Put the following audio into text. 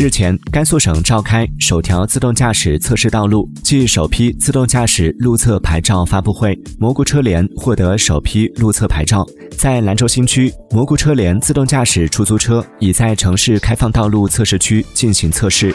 日前，甘肃省召开首条自动驾驶测试道路暨首批自动驾驶路测牌照发布会，蘑菇车联获得首批路测牌照。在兰州新区，蘑菇车联自动驾驶出租车已在城市开放道路测试区进行测试。